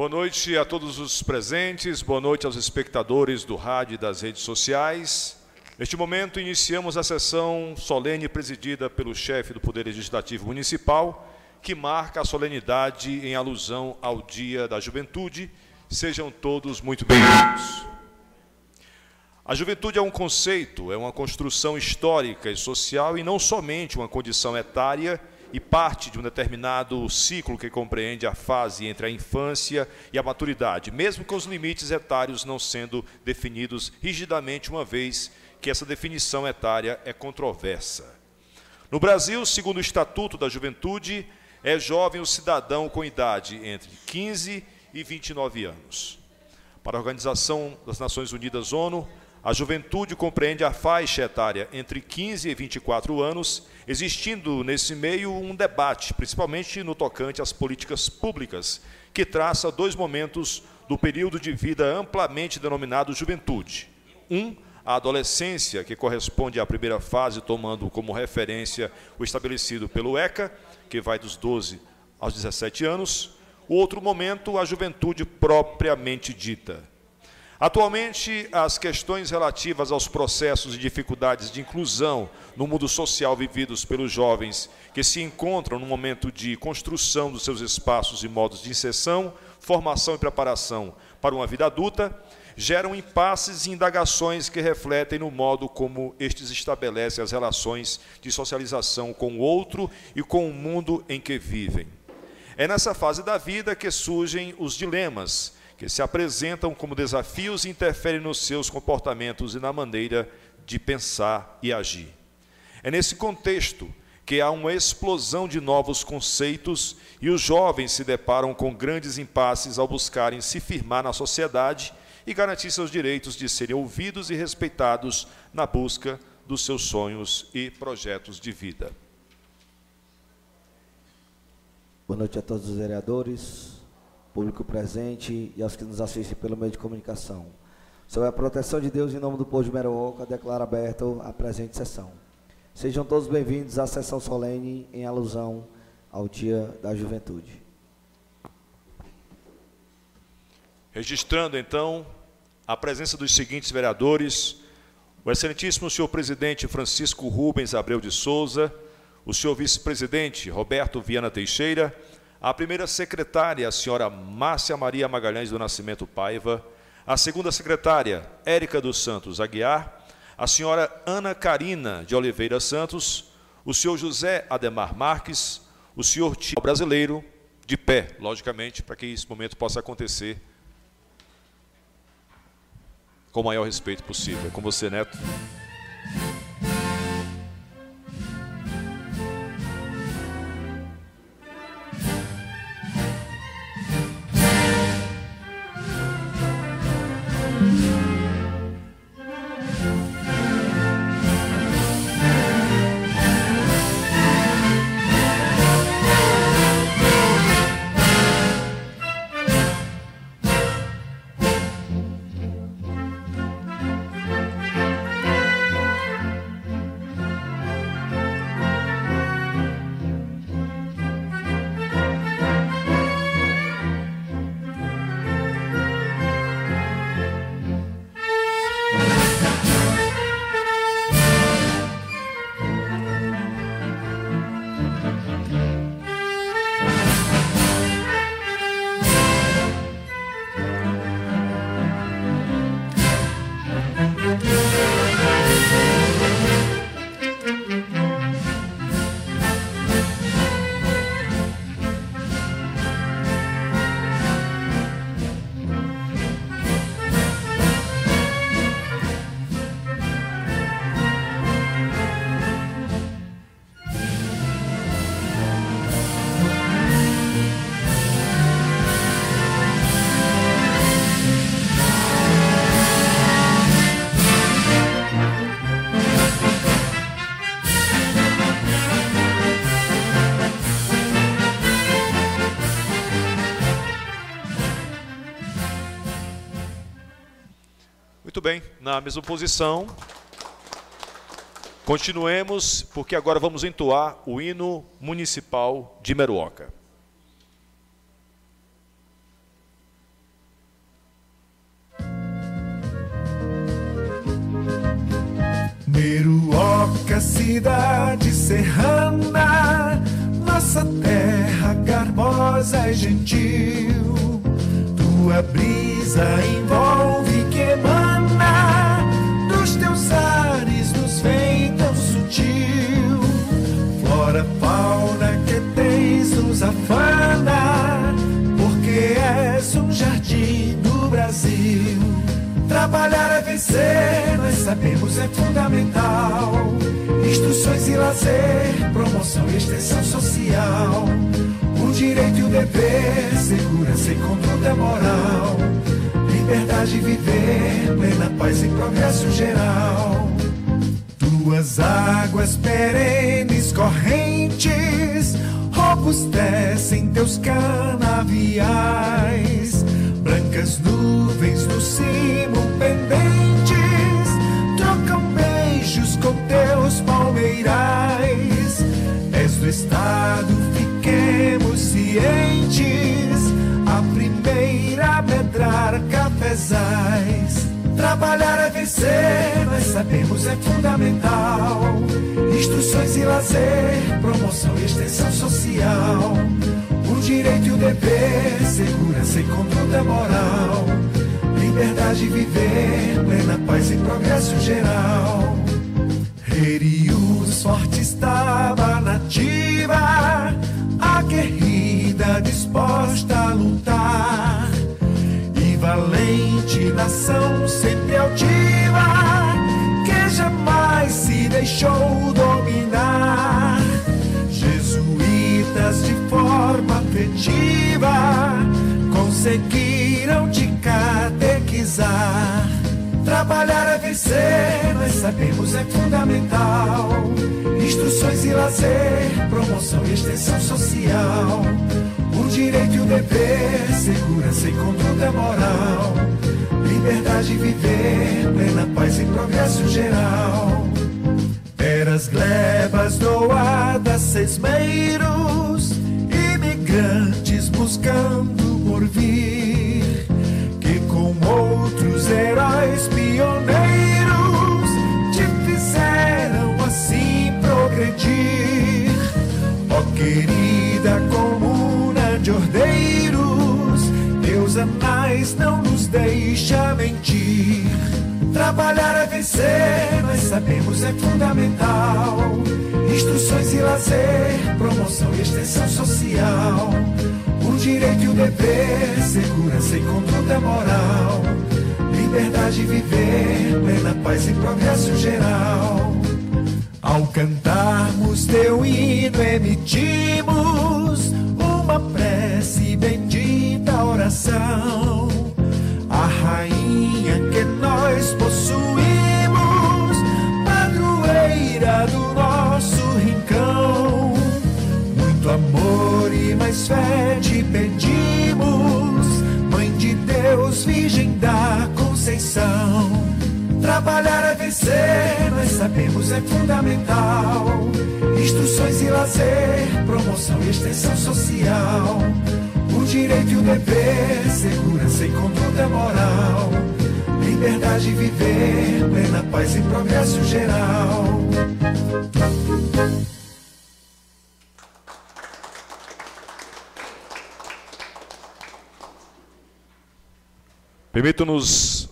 Boa noite a todos os presentes, boa noite aos espectadores do rádio e das redes sociais. Neste momento, iniciamos a sessão solene presidida pelo chefe do Poder Legislativo Municipal, que marca a solenidade em alusão ao Dia da Juventude. Sejam todos muito bem-vindos. A juventude é um conceito, é uma construção histórica e social e não somente uma condição etária e parte de um determinado ciclo que compreende a fase entre a infância e a maturidade, mesmo com os limites etários não sendo definidos rigidamente, uma vez que essa definição etária é controversa. No Brasil, segundo o Estatuto da Juventude, é jovem o cidadão com idade entre 15 e 29 anos. Para a Organização das Nações Unidas ONU, a juventude compreende a faixa etária entre 15 e 24 anos, existindo nesse meio um debate, principalmente no tocante às políticas públicas, que traça dois momentos do período de vida amplamente denominado juventude. Um, a adolescência, que corresponde à primeira fase, tomando como referência o estabelecido pelo ECA, que vai dos 12 aos 17 anos. O outro momento, a juventude propriamente dita Atualmente, as questões relativas aos processos e dificuldades de inclusão no mundo social vividos pelos jovens que se encontram no momento de construção dos seus espaços e modos de inserção, formação e preparação para uma vida adulta, geram impasses e indagações que refletem no modo como estes estabelecem as relações de socialização com o outro e com o mundo em que vivem. É nessa fase da vida que surgem os dilemas que se apresentam como desafios e interferem nos seus comportamentos e na maneira de pensar e agir. É nesse contexto que há uma explosão de novos conceitos e os jovens se deparam com grandes impasses ao buscarem se firmar na sociedade e garantir seus direitos de serem ouvidos e respeitados na busca dos seus sonhos e projetos de vida. Boa noite a todos os vereadores, público presente e aos que nos assistem pelo meio de comunicação. Sob a proteção de Deus, em nome do povo de Meroca, declaro aberto a presente sessão. Sejam todos bem-vindos à sessão solene em alusão ao Dia da Juventude. Registrando, então, a presença dos seguintes vereadores, o excelentíssimo senhor presidente Francisco Rubens Abreu de Souza, o senhor vice-presidente Roberto Viana Teixeira, a primeira secretária, a senhora Márcia Maria Magalhães do Nascimento Paiva, a segunda secretária, Érica dos Santos Aguiar, a senhora Ana Carina de Oliveira Santos, o senhor José Ademar Marques, o senhor Tio Brasileiro, de pé, logicamente, para que esse momento possa acontecer com o maior respeito possível. É com você, Neto. Muito bem, na mesma posição. Continuemos, porque agora vamos entoar o hino municipal de Meruoca. Meruoca, cidade serrana, nossa terra garbosa e gentil. Tua brisa envolve queimar Flora, fauna que tens nos afana, porque és um jardim do Brasil. Trabalhar é vencer, nós sabemos é fundamental. Instruções e lazer, promoção e extensão social. O direito e o dever, segurança e conduta moral. Liberdade de viver, plena paz e progresso geral. Tuas águas perenes correntes, robustecem teus canaviais Brancas nuvens no cimo pendentes trocam beijos com teus palmeirais. És do estado, fiquemos cientes. A primeira a medrar cafezais. Trabalhar é vencer, nós sabemos é fundamental. Instruções e lazer, promoção e extensão social o direito e o dever, segurança e conduta moral, liberdade de viver, plena paz e progresso geral. Rerius forte estava nativa, aguerrida, disposta a lutar, valente nação sempre altiva, que jamais se deixou dominar de forma afetiva conseguiram te catequizar. Trabalhar é vencer, nós sabemos é fundamental. Instruções e lazer, promoção e extensão social. O direito e o dever, segurança e conduta moral. Liberdade de viver, plena paz e progresso geral. Eras glebas doadas, sesmeiros, deixa mentir. Trabalhar é vencer, nós sabemos é fundamental. Instruções e lazer, promoção e extensão social. O direito e o dever, segurança e conduta moral. Liberdade de viver, plena paz e progresso geral. Ao cantarmos teu hino, emitimos uma prece bendita oração rainha que nós possuímos, padroeira do nosso rincão. Muito amor e mais fé te pedimos, Mãe de Deus, Virgem da Conceição. Trabalhar é vencer, nós sabemos é fundamental. Instruções e lazer, promoção e extensão social direito e o dever, segurança e conduta moral, liberdade de viver, plena paz e progresso geral. Permita-nos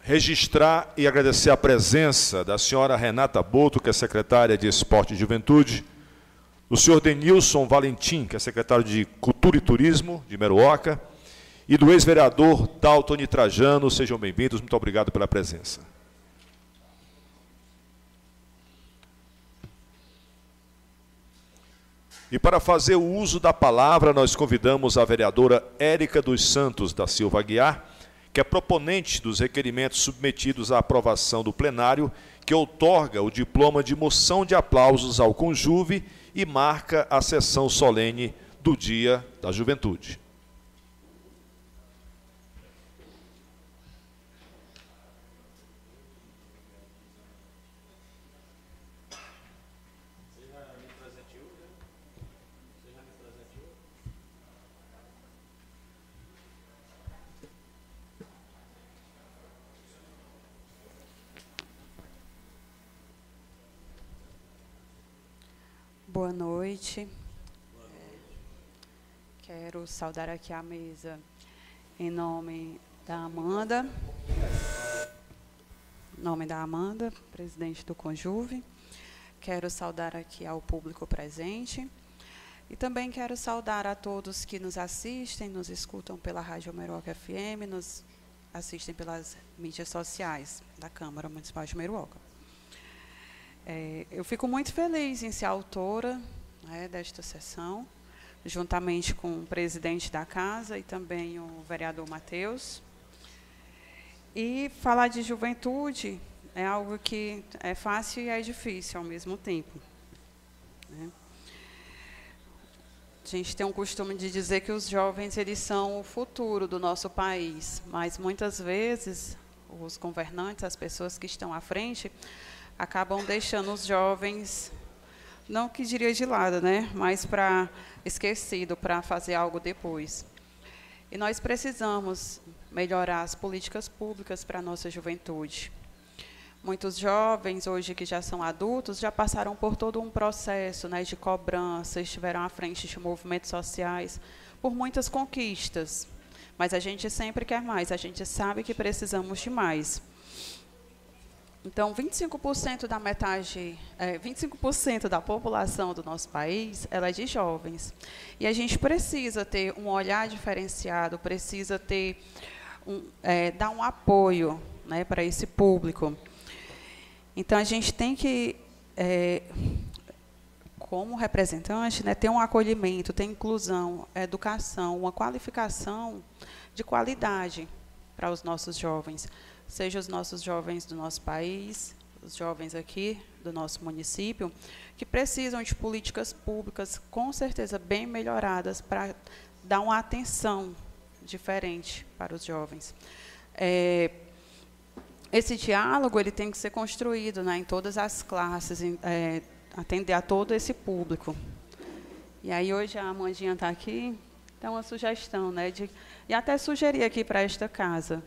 registrar e agradecer a presença da senhora Renata Boto, que é secretária de Esporte e Juventude, do senhor Denilson Valentim, que é secretário de Cultura e Turismo de Meruoca, e do ex-vereador Dalton Trajano. Sejam bem-vindos, muito obrigado pela presença. E para fazer o uso da palavra, nós convidamos a vereadora Érica dos Santos da Silva Aguiar, que é proponente dos requerimentos submetidos à aprovação do plenário, que outorga o diploma de moção de aplausos ao Conjuve e marca a sessão solene do Dia da Juventude. Boa noite. Quero saudar aqui a mesa em nome da Amanda. Nome da Amanda, presidente do Conjuve. Quero saudar aqui ao público presente. E também quero saudar a todos que nos assistem, nos escutam pela Rádio Meruoca FM, nos assistem pelas mídias sociais da Câmara Municipal de Meruoca. É, eu fico muito feliz em ser autora né, desta sessão, juntamente com o presidente da casa e também o vereador Matheus. E falar de juventude é algo que é fácil e é difícil ao mesmo tempo. Né? A gente tem um costume de dizer que os jovens eles são o futuro do nosso país, mas muitas vezes os governantes, as pessoas que estão à frente, acabam deixando os jovens, não que diria de lado, né, mas para esquecido, para fazer algo depois. E nós precisamos melhorar as políticas públicas para a nossa juventude. Muitos jovens, hoje que já são adultos, já passaram por todo um processo né, de cobrança, estiveram à frente de movimentos sociais, por muitas conquistas. Mas a gente sempre quer mais, a gente sabe que precisamos de mais. Então, 25% da metade, é, 25% da população do nosso país, ela é de jovens. E a gente precisa ter um olhar diferenciado, precisa ter um, é, dar um apoio né, para esse público. Então, a gente tem que, é, como representante, né, ter um acolhimento, ter inclusão, educação, uma qualificação de qualidade para os nossos jovens seja os nossos jovens do nosso país, os jovens aqui do nosso município, que precisam de políticas públicas, com certeza, bem melhoradas para dar uma atenção diferente para os jovens. É, esse diálogo ele tem que ser construído né, em todas as classes, em, é, atender a todo esse público. E aí hoje a Amandinha está aqui, então uma sugestão, né, de, e até sugerir aqui para esta casa,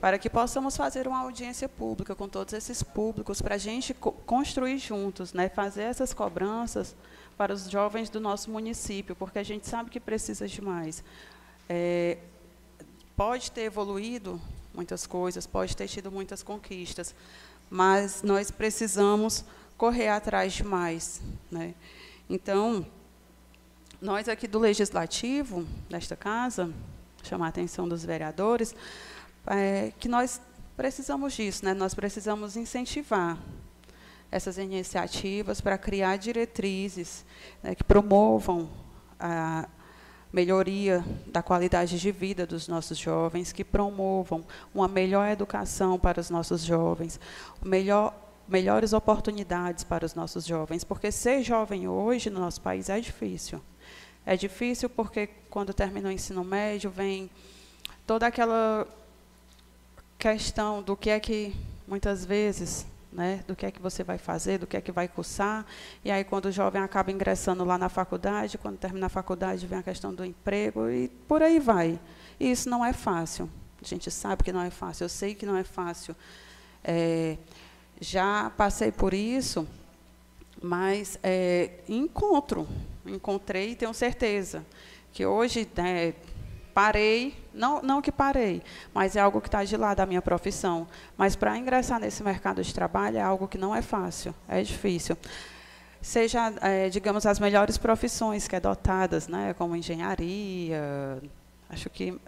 para que possamos fazer uma audiência pública com todos esses públicos, para a gente co construir juntos, né, fazer essas cobranças para os jovens do nosso município, porque a gente sabe que precisa de mais. É, pode ter evoluído muitas coisas, pode ter tido muitas conquistas, mas nós precisamos correr atrás de mais. Né? Então, nós aqui do Legislativo, desta casa, chamar a atenção dos vereadores, é, que nós precisamos disso, né? nós precisamos incentivar essas iniciativas para criar diretrizes né, que promovam a melhoria da qualidade de vida dos nossos jovens, que promovam uma melhor educação para os nossos jovens, melhor, melhores oportunidades para os nossos jovens, porque ser jovem hoje no nosso país é difícil. É difícil porque quando termina o ensino médio vem toda aquela questão do que é que, muitas vezes, né, do que é que você vai fazer, do que é que vai cursar. E aí, quando o jovem acaba ingressando lá na faculdade, quando termina a faculdade, vem a questão do emprego e por aí vai. E isso não é fácil. A gente sabe que não é fácil, eu sei que não é fácil. É, já passei por isso, mas é, encontro, encontrei e tenho certeza que hoje, né, parei, não, não que parei, mas é algo que está de lado da minha profissão. Mas para ingressar nesse mercado de trabalho é algo que não é fácil, é difícil. Seja, é, digamos, as melhores profissões que é dotadas, né, como engenharia, acho que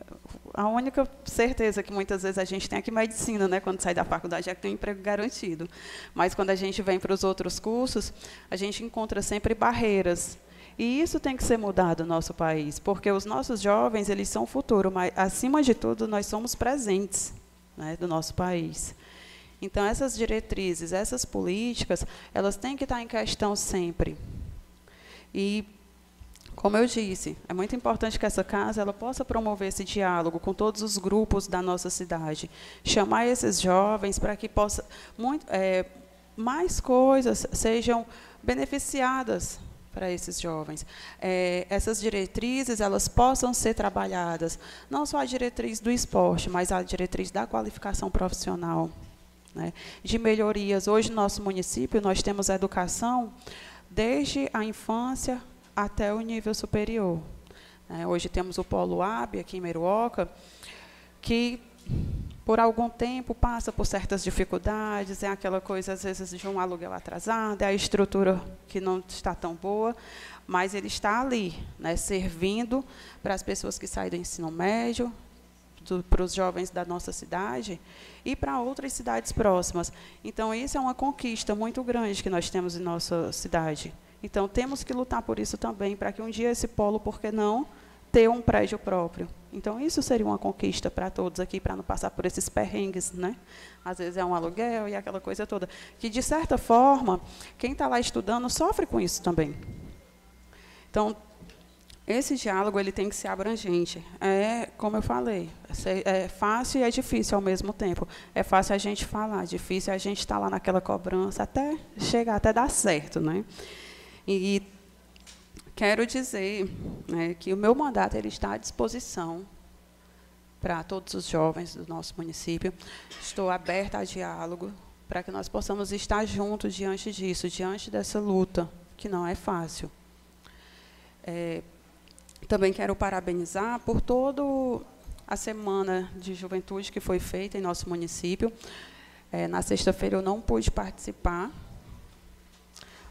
a única certeza que muitas vezes a gente tem aqui é medicina, né, quando sai da faculdade, é que tem um emprego garantido. Mas quando a gente vem para os outros cursos, a gente encontra sempre barreiras e isso tem que ser mudado no nosso país, porque os nossos jovens, eles são o futuro, mas, acima de tudo, nós somos presentes né, do nosso país. Então, essas diretrizes, essas políticas, elas têm que estar em questão sempre. E, como eu disse, é muito importante que essa casa ela possa promover esse diálogo com todos os grupos da nossa cidade, chamar esses jovens para que possa muito, é, mais coisas sejam beneficiadas para esses jovens. É, essas diretrizes elas possam ser trabalhadas, não só a diretriz do esporte, mas a diretriz da qualificação profissional, né, de melhorias. Hoje, no nosso município, nós temos a educação desde a infância até o nível superior. É, hoje temos o Polo AB aqui em Meruoca, que por algum tempo passa por certas dificuldades, é aquela coisa, às vezes, de um aluguel atrasado, é a estrutura que não está tão boa, mas ele está ali, né, servindo para as pessoas que saem do ensino médio, do, para os jovens da nossa cidade e para outras cidades próximas. Então, isso é uma conquista muito grande que nós temos em nossa cidade. Então, temos que lutar por isso também, para que um dia esse polo, por que não, ter um prédio próprio. Então, isso seria uma conquista para todos aqui, para não passar por esses perrengues, né? Às vezes é um aluguel e aquela coisa toda. Que, de certa forma, quem está lá estudando sofre com isso também. Então, esse diálogo ele tem que ser abrangente. É, como eu falei, é fácil e é difícil ao mesmo tempo. É fácil a gente falar, difícil a gente estar tá lá naquela cobrança até chegar, até dar certo. Né? E quero dizer né, que o meu mandato ele está à disposição para todos os jovens do nosso município. Estou aberta a diálogo para que nós possamos estar juntos diante disso, diante dessa luta, que não é fácil. É, também quero parabenizar por toda a semana de juventude que foi feita em nosso município. É, na sexta-feira eu não pude participar,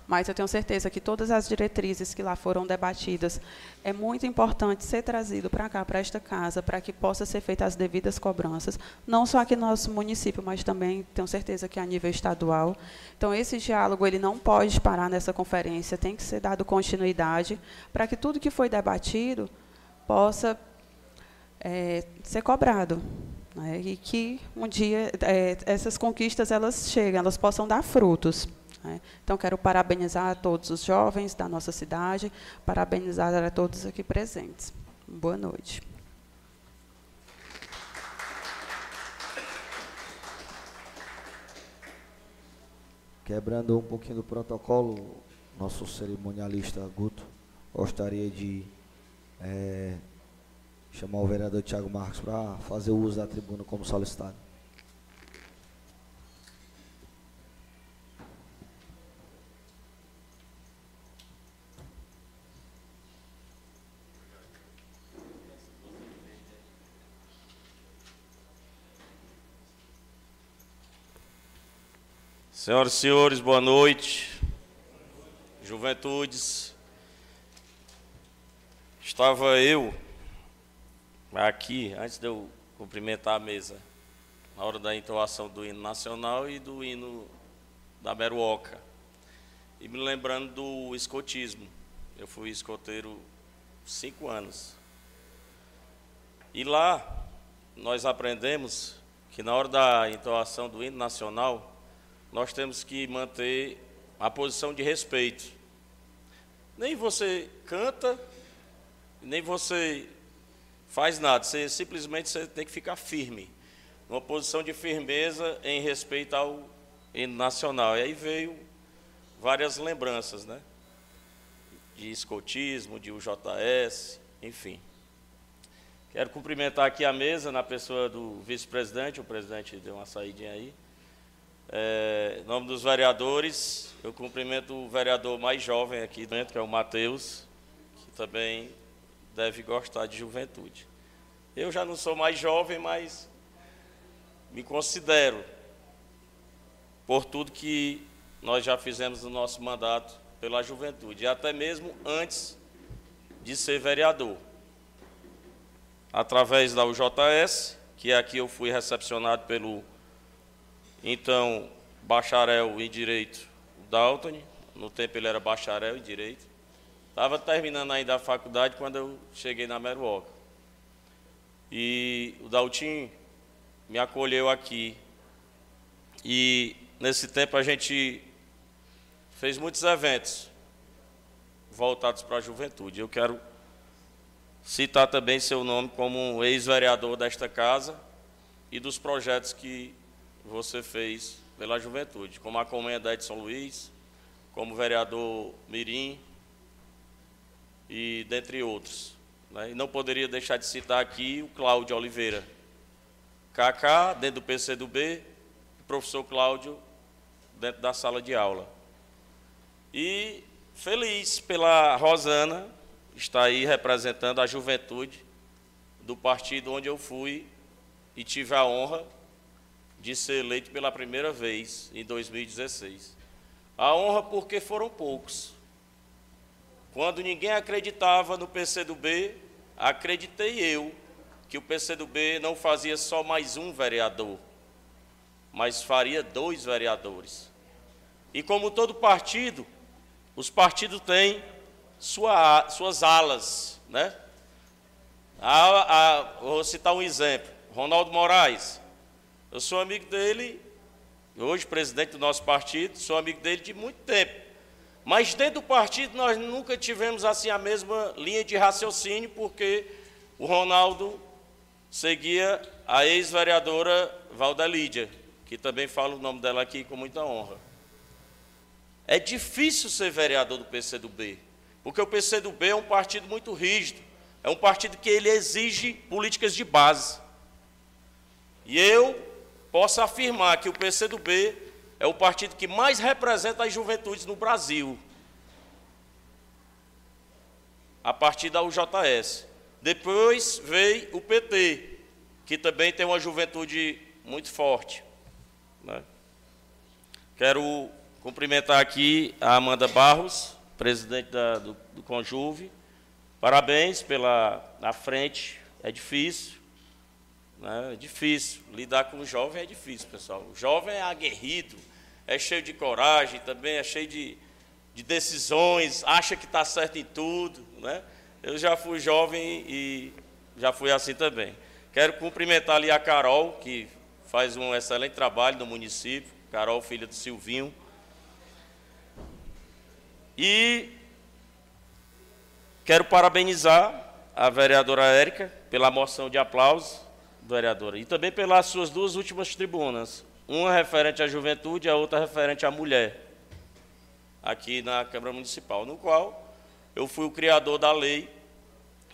mas eu tenho certeza que todas as diretrizes que lá foram debatidas é muito importante ser trazido para cá, para esta casa, para que possa ser feitas as devidas cobranças, não só aqui no nosso município, mas também tenho certeza que a nível estadual. Então esse diálogo ele não pode parar nessa conferência, tem que ser dado continuidade para que tudo que foi debatido possa é, ser cobrado. Né, e que um dia é, essas conquistas elas cheguem, elas possam dar frutos. Né? Então, quero parabenizar a todos os jovens da nossa cidade, parabenizar a todos aqui presentes. Boa noite. Quebrando um pouquinho do protocolo, nosso cerimonialista Guto gostaria de é, chamar o vereador Tiago Marcos para fazer uso da tribuna como solicitado. Senhoras e senhores, boa noite. Juventudes. Estava eu aqui, antes de eu cumprimentar a mesa, na hora da entoação do hino nacional e do hino da Meruoca. E me lembrando do escotismo. Eu fui escoteiro cinco anos. E lá nós aprendemos que na hora da entoação do hino nacional, nós temos que manter a posição de respeito. Nem você canta, nem você faz nada, você simplesmente você tem que ficar firme, numa posição de firmeza em respeito ao hino nacional. E aí veio várias lembranças, né? De escotismo, de UJS, enfim. Quero cumprimentar aqui a mesa na pessoa do vice-presidente, o presidente deu uma saída aí. É, em nome dos vereadores, eu cumprimento o vereador mais jovem aqui dentro, que é o Matheus, que também deve gostar de juventude. Eu já não sou mais jovem, mas me considero, por tudo que nós já fizemos no nosso mandato pela juventude, e até mesmo antes de ser vereador. Através da UJS, que aqui eu fui recepcionado pelo então, bacharel em Direito, Dalton, no tempo ele era bacharel em Direito. Estava terminando ainda a faculdade quando eu cheguei na Meruoca. E o Daltin me acolheu aqui. E nesse tempo a gente fez muitos eventos voltados para a juventude. Eu quero citar também seu nome como ex-vereador desta casa e dos projetos que você fez pela juventude, como a Colmeia da Edson Luiz, como vereador Mirim e dentre outros. Né? E não poderia deixar de citar aqui o Cláudio Oliveira, KK, dentro do PCdoB, o professor Cláudio, dentro da sala de aula. E feliz pela Rosana estar aí representando a juventude do partido onde eu fui e tive a honra de ser eleito pela primeira vez em 2016. A honra porque foram poucos. Quando ninguém acreditava no PCdoB, acreditei eu que o PCdoB não fazia só mais um vereador, mas faria dois vereadores. E como todo partido, os partidos têm sua, suas alas, né? A, a, vou citar um exemplo. Ronaldo Moraes. Eu sou amigo dele, hoje presidente do nosso partido, sou amigo dele de muito tempo. Mas dentro do partido nós nunca tivemos assim a mesma linha de raciocínio, porque o Ronaldo seguia a ex-vereadora Valdelídia, que também falo o nome dela aqui com muita honra. É difícil ser vereador do PCdoB, porque o PCdoB é um partido muito rígido, é um partido que ele exige políticas de base. E eu posso afirmar que o PCdoB é o partido que mais representa as juventudes no Brasil. A partir da UJS. Depois veio o PT, que também tem uma juventude muito forte. Né? Quero cumprimentar aqui a Amanda Barros, presidente da, do, do Conjuve. Parabéns pela na frente, é difícil. Né? É difícil. Lidar com o jovem é difícil, pessoal. O jovem é aguerrido, é cheio de coragem, também é cheio de, de decisões, acha que está certo em tudo. Né? Eu já fui jovem e já fui assim também. Quero cumprimentar ali a Carol, que faz um excelente trabalho no município. Carol, filha do Silvinho. E quero parabenizar a vereadora Érica pela moção de aplauso, vereadora, e também pelas suas duas últimas tribunas, uma referente à juventude e a outra referente à mulher, aqui na Câmara Municipal, no qual eu fui o criador da lei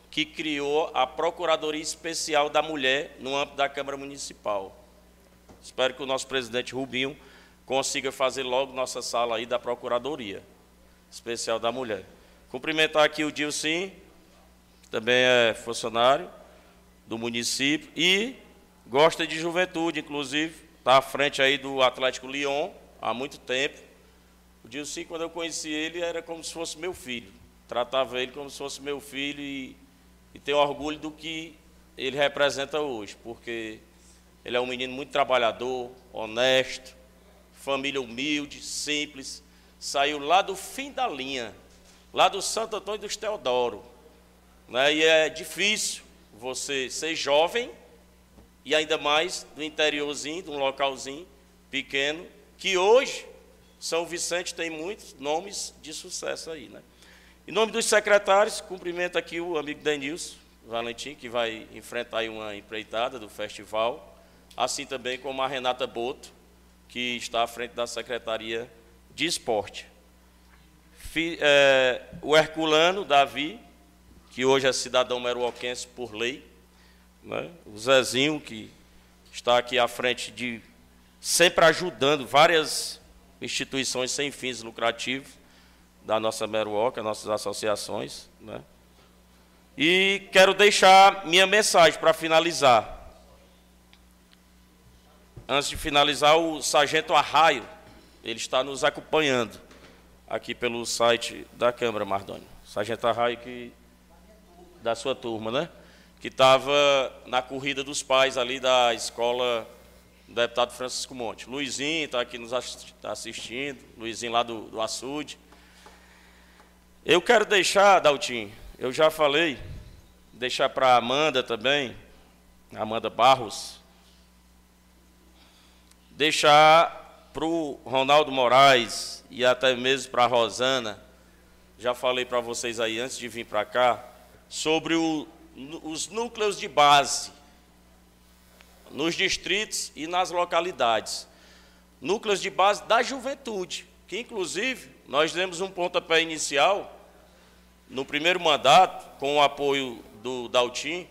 que criou a Procuradoria Especial da Mulher no âmbito da Câmara Municipal. Espero que o nosso presidente Rubinho consiga fazer logo nossa sala aí da Procuradoria Especial da Mulher. Cumprimentar aqui o Dilcim, que também é funcionário do município e gosta de juventude, inclusive, está à frente aí do Atlético Lyon há muito tempo. O Dilcim, quando eu conheci ele, era como se fosse meu filho tratava ele como se fosse meu filho e, e tenho orgulho do que ele representa hoje, porque ele é um menino muito trabalhador, honesto, família humilde, simples, saiu lá do fim da linha, lá do Santo Antônio dos Teodoro. Né? E é difícil você ser jovem e ainda mais do interiorzinho, de um localzinho pequeno, que hoje São Vicente tem muitos nomes de sucesso aí, né? Em nome dos secretários, cumprimento aqui o amigo Denilson Valentim, que vai enfrentar aí uma empreitada do festival, assim também como a Renata Boto, que está à frente da Secretaria de Esporte. é, o Herculano Davi, que hoje é cidadão meruoquense por lei, né? o Zezinho, que está aqui à frente de sempre ajudando várias instituições sem fins lucrativos, da nossa Meruoca, nossas associações. Né? E quero deixar minha mensagem para finalizar. Antes de finalizar, o Sargento Arraio, ele está nos acompanhando aqui pelo site da Câmara, Mardônio. Sargento Arraio, que, da sua turma, né? Que estava na corrida dos pais ali da escola do deputado Francisco Monte. Luizinho está aqui nos assistindo, Luizinho lá do, do açude. Eu quero deixar, Daltim, eu já falei, deixar para a Amanda também, Amanda Barros, deixar para o Ronaldo Moraes e até mesmo para a Rosana, já falei para vocês aí antes de vir para cá, sobre o, os núcleos de base nos distritos e nas localidades. Núcleos de base da juventude, que inclusive nós demos um pontapé inicial no primeiro mandato, com o apoio do Daltim,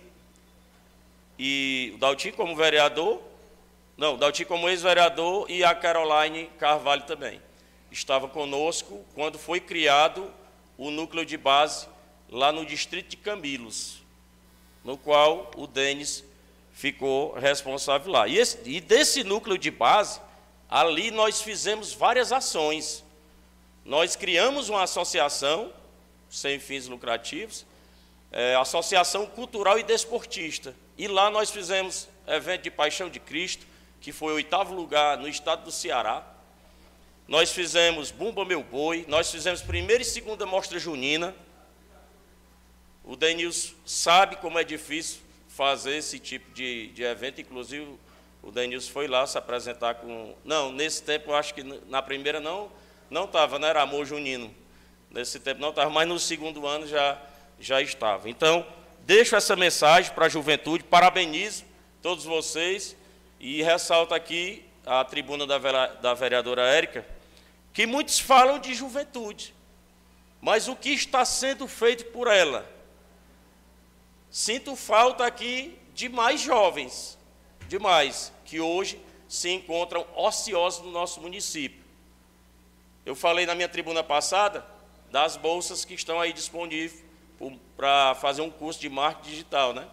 e o Daltim como vereador, não, o Daltim como ex-vereador e a Caroline Carvalho também. estava conosco quando foi criado o núcleo de base lá no distrito de Cambilos, no qual o Denis ficou responsável lá. E, esse, e desse núcleo de base, ali nós fizemos várias ações. Nós criamos uma associação sem fins lucrativos, é, Associação Cultural e Desportista. E lá nós fizemos evento de Paixão de Cristo, que foi oitavo lugar no estado do Ceará. Nós fizemos Bumba Meu Boi, nós fizemos primeira e segunda mostra junina. O Denilson sabe como é difícil fazer esse tipo de, de evento, inclusive o Denilson foi lá se apresentar com. Não, nesse tempo eu acho que na primeira não não estava, não era amor junino. Nesse tempo não estava, mas no segundo ano já, já estava. Então, deixo essa mensagem para a juventude, parabenizo todos vocês e ressalto aqui a tribuna da, da vereadora Érica, que muitos falam de juventude, mas o que está sendo feito por ela? Sinto falta aqui de mais jovens, demais, que hoje se encontram ociosos no nosso município. Eu falei na minha tribuna passada das bolsas que estão aí disponíveis para fazer um curso de marketing digital, né?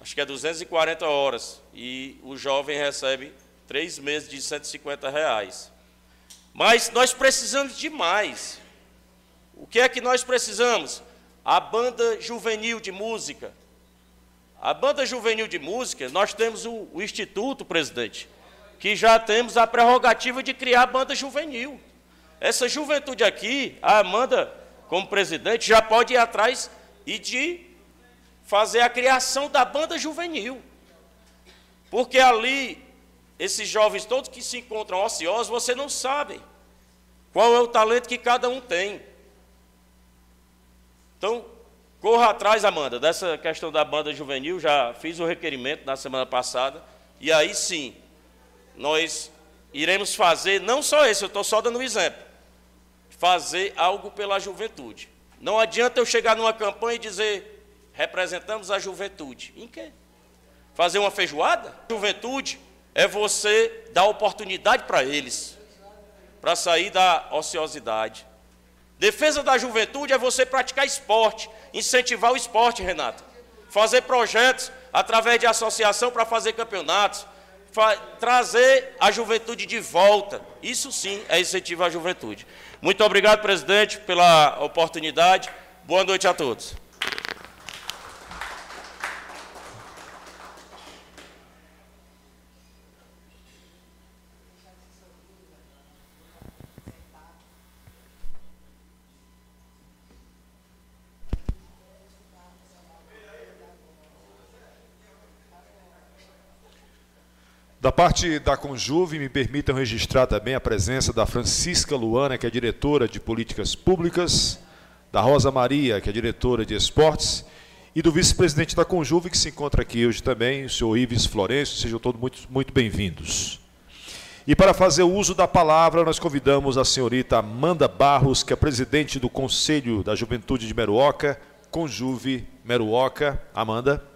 Acho que é 240 horas e o jovem recebe três meses de 150 reais. Mas nós precisamos de mais. O que é que nós precisamos? A banda juvenil de música. A banda juvenil de música, nós temos o, o Instituto, presidente, que já temos a prerrogativa de criar a banda juvenil. Essa juventude aqui, a Amanda, como presidente, já pode ir atrás e de fazer a criação da banda juvenil. Porque ali, esses jovens todos que se encontram ociosos, você não sabe qual é o talento que cada um tem. Então, corra atrás, Amanda, dessa questão da banda juvenil, já fiz o requerimento na semana passada, e aí sim, nós iremos fazer, não só esse, eu estou só dando um exemplo, fazer algo pela juventude. Não adianta eu chegar numa campanha e dizer, representamos a juventude. Em quê? Fazer uma feijoada? Juventude é você dar oportunidade para eles, para sair da ociosidade. Defesa da juventude é você praticar esporte, incentivar o esporte, Renato. Fazer projetos através de associação para fazer campeonatos, trazer a juventude de volta. Isso sim é incentivo à juventude. Muito obrigado, presidente, pela oportunidade. Boa noite a todos. Da parte da Conjuve, me permitam registrar também a presença da Francisca Luana, que é diretora de Políticas Públicas, da Rosa Maria, que é diretora de Esportes, e do vice-presidente da Conjuve, que se encontra aqui hoje também, o senhor Ives Florencio. Sejam todos muito, muito bem-vindos. E para fazer uso da palavra, nós convidamos a senhorita Amanda Barros, que é presidente do Conselho da Juventude de Meruoca, Conjuve Meruoca. Amanda.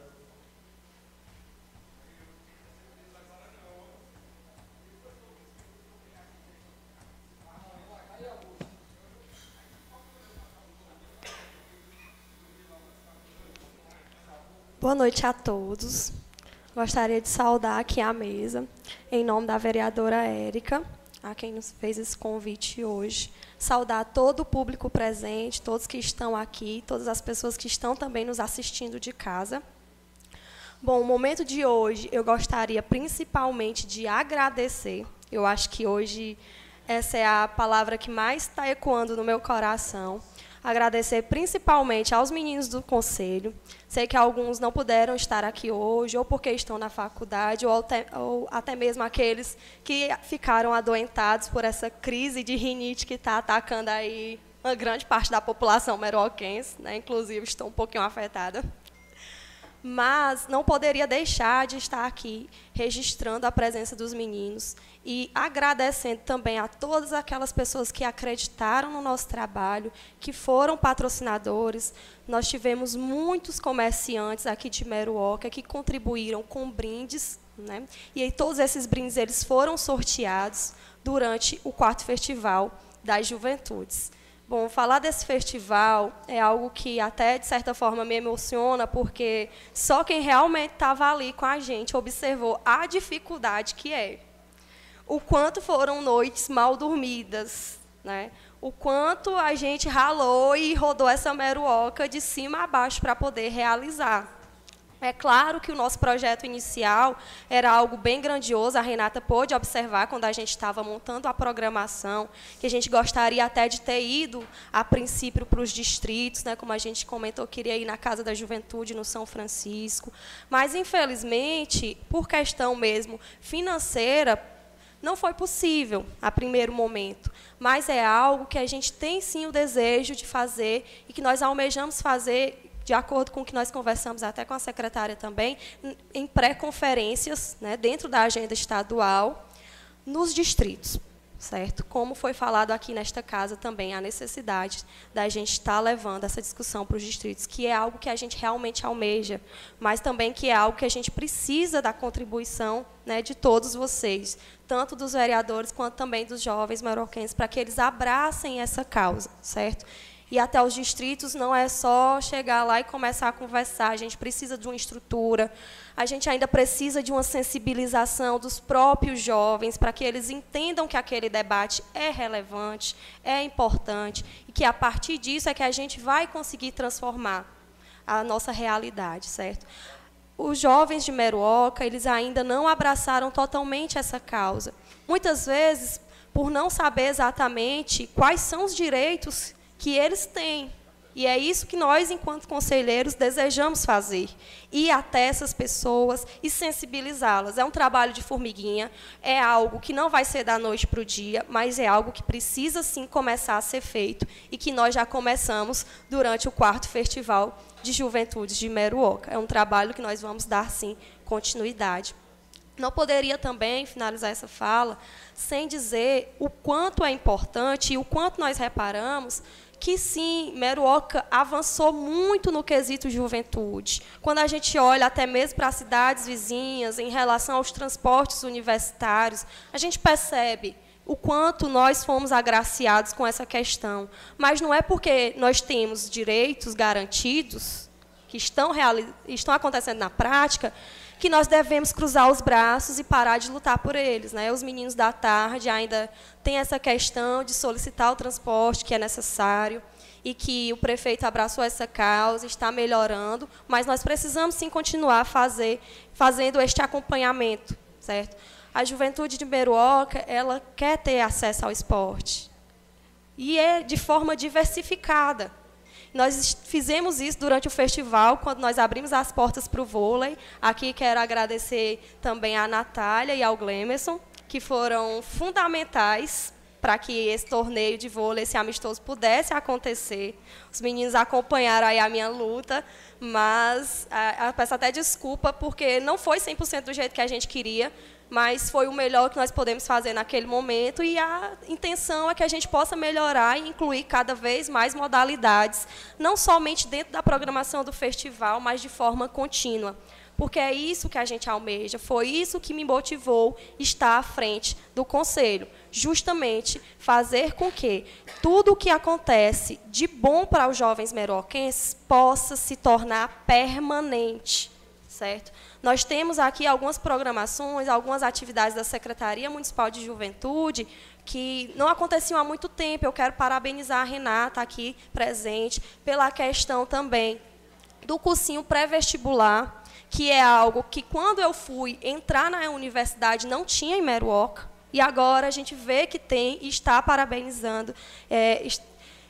Boa noite a todos. Gostaria de saudar aqui a mesa, em nome da vereadora Érica, a quem nos fez esse convite hoje. Saudar todo o público presente, todos que estão aqui, todas as pessoas que estão também nos assistindo de casa. Bom, o momento de hoje, eu gostaria principalmente de agradecer. Eu acho que hoje essa é a palavra que mais está ecoando no meu coração agradecer principalmente aos meninos do conselho. Sei que alguns não puderam estar aqui hoje, ou porque estão na faculdade, ou até, ou até mesmo aqueles que ficaram adoentados por essa crise de rinite que está atacando aí uma grande parte da população meroquense, né? inclusive estou um pouquinho afetada mas não poderia deixar de estar aqui registrando a presença dos meninos e agradecendo também a todas aquelas pessoas que acreditaram no nosso trabalho, que foram patrocinadores. Nós tivemos muitos comerciantes aqui de Meruoca que contribuíram com brindes, né? E todos esses brindes eles foram sorteados durante o quarto festival das juventudes. Bom, falar desse festival é algo que até, de certa forma, me emociona, porque só quem realmente estava ali com a gente observou a dificuldade que é. O quanto foram noites mal dormidas, né? o quanto a gente ralou e rodou essa meruoca de cima a baixo para poder realizar. É claro que o nosso projeto inicial era algo bem grandioso, a Renata pôde observar quando a gente estava montando a programação, que a gente gostaria até de ter ido, a princípio, para os distritos, né, como a gente comentou, queria ir na Casa da Juventude, no São Francisco, mas, infelizmente, por questão mesmo financeira, não foi possível a primeiro momento, mas é algo que a gente tem sim o desejo de fazer e que nós almejamos fazer de acordo com o que nós conversamos até com a secretária também, em pré-conferências, né, dentro da agenda estadual, nos distritos, certo? Como foi falado aqui nesta casa também, a necessidade da gente estar levando essa discussão para os distritos, que é algo que a gente realmente almeja, mas também que é algo que a gente precisa da contribuição né, de todos vocês, tanto dos vereadores quanto também dos jovens marroquinos, para que eles abracem essa causa, certo? E até os distritos não é só chegar lá e começar a conversar, a gente precisa de uma estrutura, a gente ainda precisa de uma sensibilização dos próprios jovens para que eles entendam que aquele debate é relevante, é importante e que a partir disso é que a gente vai conseguir transformar a nossa realidade, certo? Os jovens de Meruoca, eles ainda não abraçaram totalmente essa causa. Muitas vezes, por não saber exatamente quais são os direitos que eles têm. E é isso que nós, enquanto conselheiros, desejamos fazer. Ir até essas pessoas e sensibilizá-las. É um trabalho de formiguinha, é algo que não vai ser da noite para o dia, mas é algo que precisa sim começar a ser feito e que nós já começamos durante o quarto Festival de Juventudes de Meruoca. É um trabalho que nós vamos dar sim continuidade. Não poderia também finalizar essa fala sem dizer o quanto é importante e o quanto nós reparamos que sim, Meruoca avançou muito no quesito juventude. Quando a gente olha até mesmo para as cidades vizinhas, em relação aos transportes universitários, a gente percebe o quanto nós fomos agraciados com essa questão. Mas não é porque nós temos direitos garantidos, que estão, estão acontecendo na prática, que nós devemos cruzar os braços e parar de lutar por eles. Né? Os meninos da tarde ainda têm essa questão de solicitar o transporte que é necessário e que o prefeito abraçou essa causa, está melhorando, mas nós precisamos sim continuar fazer, fazendo este acompanhamento, certo? A juventude de Beruoca, ela quer ter acesso ao esporte. E é de forma diversificada. Nós fizemos isso durante o festival, quando nós abrimos as portas para o vôlei. Aqui quero agradecer também à Natália e ao Glemerson, que foram fundamentais para que esse torneio de vôlei, esse amistoso, pudesse acontecer. Os meninos acompanharam aí a minha luta, mas a, a peço até desculpa, porque não foi 100% do jeito que a gente queria, mas foi o melhor que nós podemos fazer naquele momento e a intenção é que a gente possa melhorar e incluir cada vez mais modalidades, não somente dentro da programação do festival, mas de forma contínua. Porque é isso que a gente almeja, foi isso que me motivou estar à frente do conselho, justamente fazer com que tudo o que acontece de bom para os jovens meroquenses possa se tornar permanente, certo? Nós temos aqui algumas programações, algumas atividades da Secretaria Municipal de Juventude que não aconteciam há muito tempo. Eu quero parabenizar a Renata aqui presente pela questão também do cursinho pré-vestibular, que é algo que quando eu fui entrar na universidade não tinha em Meruoca, e agora a gente vê que tem e está parabenizando, é,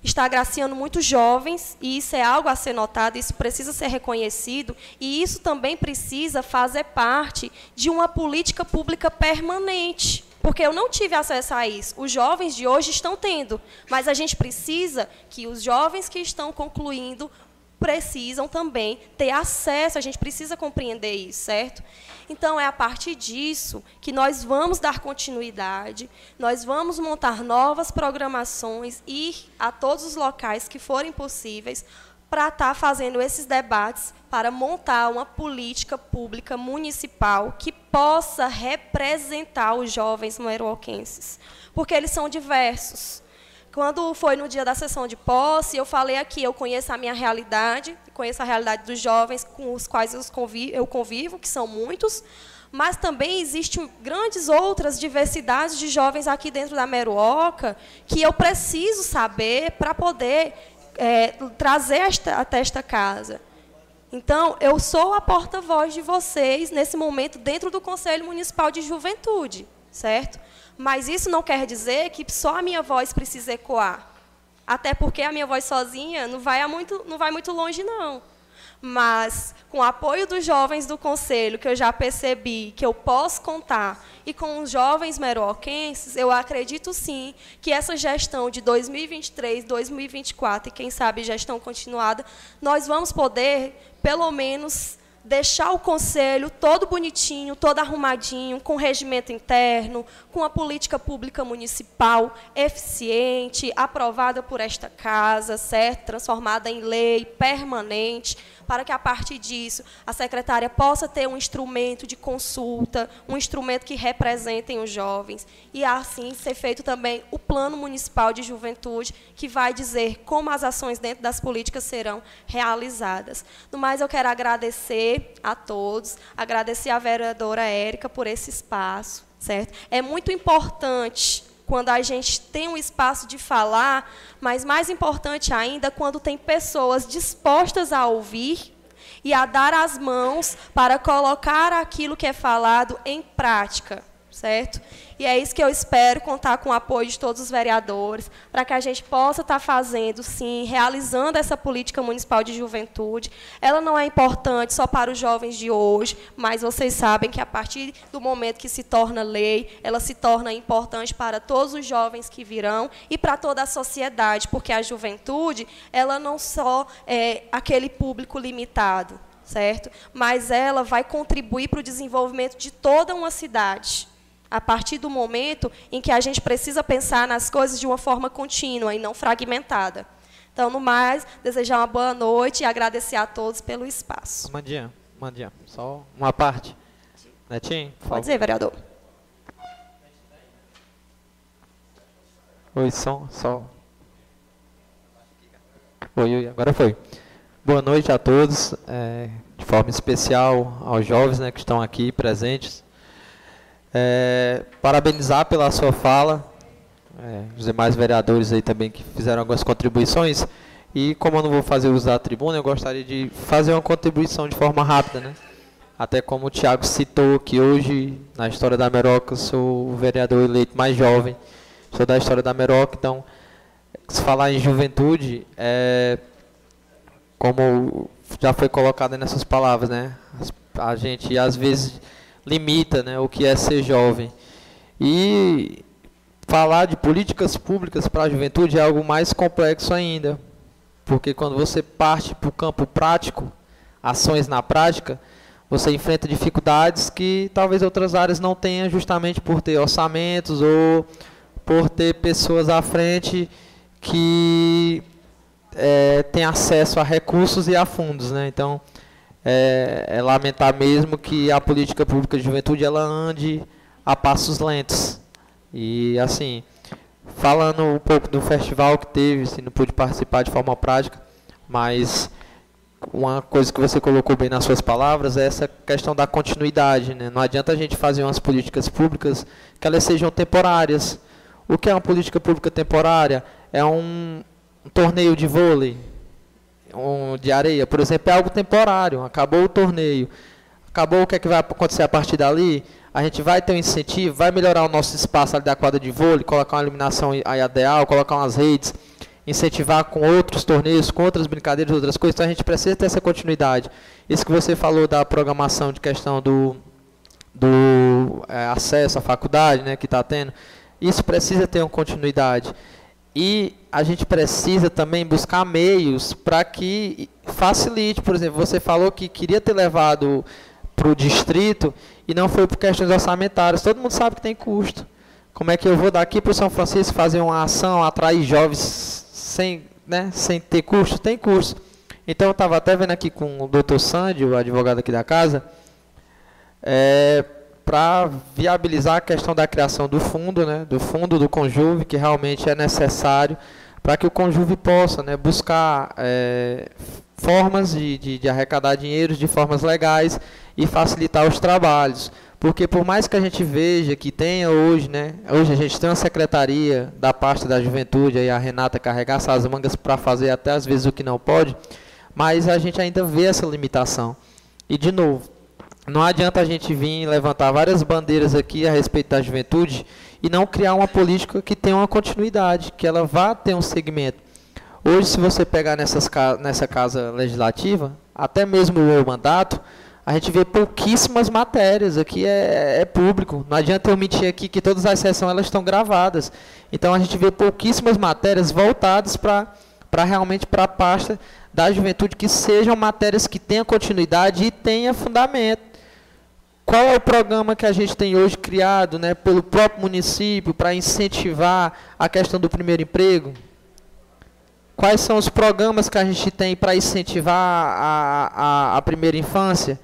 está agraciando muitos jovens, e isso é algo a ser notado, isso precisa ser reconhecido, e isso também precisa fazer parte de uma política pública permanente. Porque eu não tive acesso a isso. Os jovens de hoje estão tendo, mas a gente precisa que os jovens que estão concluindo precisam também ter acesso, a gente precisa compreender isso, certo? Então, é a partir disso que nós vamos dar continuidade, nós vamos montar novas programações, ir a todos os locais que forem possíveis para estar fazendo esses debates, para montar uma política pública municipal que possa representar os jovens meroquenses, porque eles são diversos. Quando foi no dia da sessão de posse, eu falei aqui, eu conheço a minha realidade, conheço a realidade dos jovens com os quais eu convivo, que são muitos, mas também existem grandes outras diversidades de jovens aqui dentro da Meruoca que eu preciso saber para poder é, trazer esta, até esta casa. Então, eu sou a porta-voz de vocês nesse momento dentro do Conselho Municipal de Juventude, certo? Mas isso não quer dizer que só a minha voz precisa ecoar. Até porque a minha voz sozinha não vai, muito, não vai muito longe, não. Mas, com o apoio dos jovens do Conselho, que eu já percebi que eu posso contar, e com os jovens meroquenses, eu acredito sim que essa gestão de 2023, 2024 e, quem sabe, gestão continuada, nós vamos poder, pelo menos, deixar o conselho todo bonitinho, todo arrumadinho, com regimento interno, com a política pública municipal eficiente, aprovada por esta casa, certo? Transformada em lei permanente para que a partir disso a secretária possa ter um instrumento de consulta, um instrumento que representem os jovens e assim ser feito também o plano municipal de juventude que vai dizer como as ações dentro das políticas serão realizadas. No mais, eu quero agradecer a todos, agradecer à vereadora Érica por esse espaço, certo? É muito importante quando a gente tem um espaço de falar, mas mais importante ainda, quando tem pessoas dispostas a ouvir e a dar as mãos para colocar aquilo que é falado em prática, certo? E é isso que eu espero contar com o apoio de todos os vereadores, para que a gente possa estar fazendo, sim, realizando essa política municipal de juventude. Ela não é importante só para os jovens de hoje, mas vocês sabem que a partir do momento que se torna lei, ela se torna importante para todos os jovens que virão e para toda a sociedade, porque a juventude, ela não só é aquele público limitado, certo? Mas ela vai contribuir para o desenvolvimento de toda uma cidade a partir do momento em que a gente precisa pensar nas coisas de uma forma contínua e não fragmentada. Então, no mais, desejar uma boa noite e agradecer a todos pelo espaço. Mandinha, Mandinha, só uma parte. Netinho, Pode favor. dizer, vereador. Oi, som, só. Oi, oi, agora foi. Boa noite a todos, é, de forma especial aos jovens né, que estão aqui presentes. É, parabenizar pela sua fala, é, os demais vereadores aí também que fizeram algumas contribuições. E como eu não vou fazer uso da tribuna, eu gostaria de fazer uma contribuição de forma rápida, né? Até como o Tiago citou que hoje, na história da Meroca, eu sou o vereador eleito mais jovem, sou da história da Meroca, então, se falar em juventude, é, como já foi colocado nessas palavras, né? A gente, às vezes, limita né, o que é ser jovem. E falar de políticas públicas para a juventude é algo mais complexo ainda, porque quando você parte para o campo prático, ações na prática, você enfrenta dificuldades que talvez outras áreas não tenham, justamente por ter orçamentos ou por ter pessoas à frente que é, têm acesso a recursos e a fundos. Né? Então, é, é, lamentar mesmo que a política pública de juventude ela ande a passos lentos. E assim, falando um pouco do festival que teve, assim, não pude participar de forma prática, mas uma coisa que você colocou bem nas suas palavras é essa questão da continuidade. Né? Não adianta a gente fazer umas políticas públicas que elas sejam temporárias. O que é uma política pública temporária? É um, um torneio de vôlei um, de areia, por exemplo, é algo temporário. Acabou o torneio, acabou o que é que vai acontecer a partir dali? A gente vai ter um incentivo, vai melhorar o nosso espaço ali da quadra de vôlei, colocar uma iluminação ideal, colocar umas redes, incentivar com outros torneios, com outras brincadeiras, outras coisas. Então a gente precisa ter essa continuidade. Isso que você falou da programação de questão do, do é, acesso à faculdade, né, que está tendo, isso precisa ter uma continuidade. E a gente precisa também buscar meios para que facilite. Por exemplo, você falou que queria ter levado para o distrito e não foi por questões orçamentárias. Todo mundo sabe que tem custo. Como é que eu vou daqui para o São Francisco fazer uma ação, atrair jovens sem, né, sem ter custo? Tem custo. Então eu estava até vendo aqui com o doutor Sandy, o advogado aqui da casa, é, para viabilizar a questão da criação do fundo, né, do fundo do Conjuve, que realmente é necessário para que o Conjuve possa né, buscar é, formas de, de, de arrecadar dinheiro de formas legais e facilitar os trabalhos. Porque por mais que a gente veja que tenha hoje, né? Hoje a gente tem uma secretaria da pasta da juventude, aí a Renata carregar essas mangas para fazer até às vezes o que não pode, mas a gente ainda vê essa limitação. E de novo, não adianta a gente vir levantar várias bandeiras aqui a respeito da juventude e não criar uma política que tenha uma continuidade, que ela vá ter um segmento. Hoje, se você pegar nessas, nessa casa legislativa, até mesmo o mandato, a gente vê pouquíssimas matérias, aqui é, é, público. Não adianta eu mentir aqui que todas as sessões elas estão gravadas. Então a gente vê pouquíssimas matérias voltadas para realmente para a pasta da juventude, que sejam matérias que tenham continuidade e tenham fundamento. Qual é o programa que a gente tem hoje criado né, pelo próprio município para incentivar a questão do primeiro emprego? Quais são os programas que a gente tem para incentivar a, a, a primeira infância?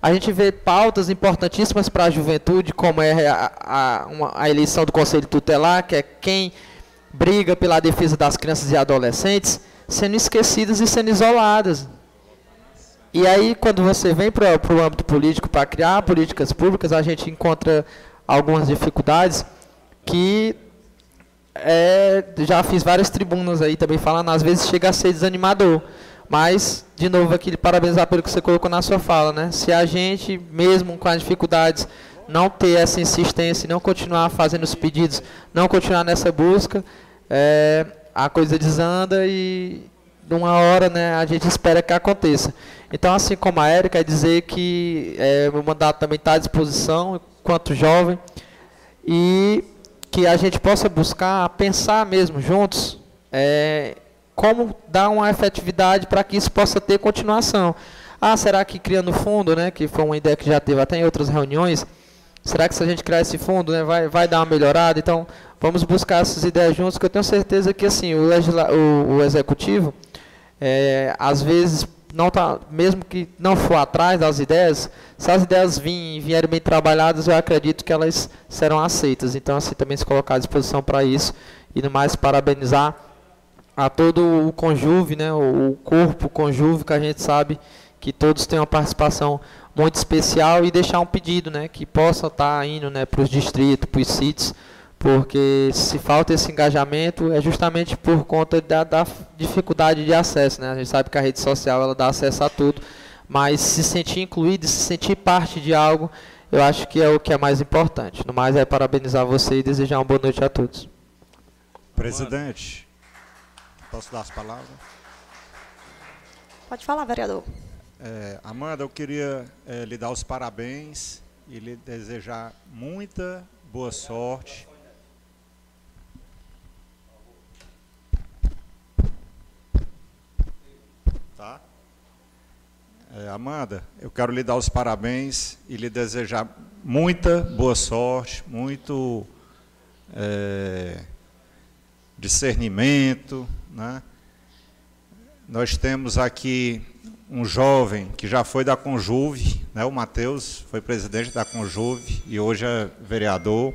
A gente vê pautas importantíssimas para a juventude, como é a, a, uma, a, eleição do Conselho Tutelar, que é quem briga pela defesa das crianças e adolescentes, sendo esquecidas e sendo isoladas. E aí, quando você vem para o âmbito político para criar políticas públicas, a gente encontra algumas dificuldades que é, já fiz várias tribunas aí também falando, às vezes chega a ser desanimador. Mas, de novo, aqui, parabenizar pelo que você colocou na sua fala, né? Se a gente, mesmo com as dificuldades, não ter essa insistência, não continuar fazendo os pedidos, não continuar nessa busca, é, a coisa desanda e, de uma hora, né, a gente espera que aconteça. Então, assim como a Érica, é dizer que é, o mandato também está à disposição, enquanto jovem, e que a gente possa buscar pensar mesmo juntos é, como dar uma efetividade para que isso possa ter continuação. Ah, será que criando fundo, né, que foi uma ideia que já teve até em outras reuniões, será que se a gente criar esse fundo, né, vai, vai dar uma melhorada? Então, vamos buscar essas ideias juntos, que eu tenho certeza que assim, o, o, o executivo, é, às vezes, não tá, mesmo que não for atrás das ideias, se as ideias vierem, bem trabalhadas, eu acredito que elas serão aceitas. Então, assim, também se colocar à disposição para isso. E no mais, parabenizar a todo o conjuve, né, o corpo conjuve que a gente sabe que todos têm uma participação muito especial e deixar um pedido, né, que possa estar tá indo, né, para os distritos, para os sítios, porque se falta esse engajamento é justamente por conta da, da, dificuldade de acesso, né? A gente sabe que a rede social ela dá acesso a tudo, mas se sentir incluído, se sentir parte de algo, eu acho que é o que é mais importante. No mais é parabenizar você e desejar uma boa noite a todos. Presidente, Posso dar as palavras? Pode falar, vereador. É, Amanda, eu queria é, lhe dar os parabéns e lhe desejar muita boa sorte. Amanda, eu quero lhe dar os parabéns e lhe desejar muita boa sorte, muito é, discernimento, né? Nós temos aqui um jovem que já foi da Conjuve, né? o Matheus foi presidente da Conjuve e hoje é vereador.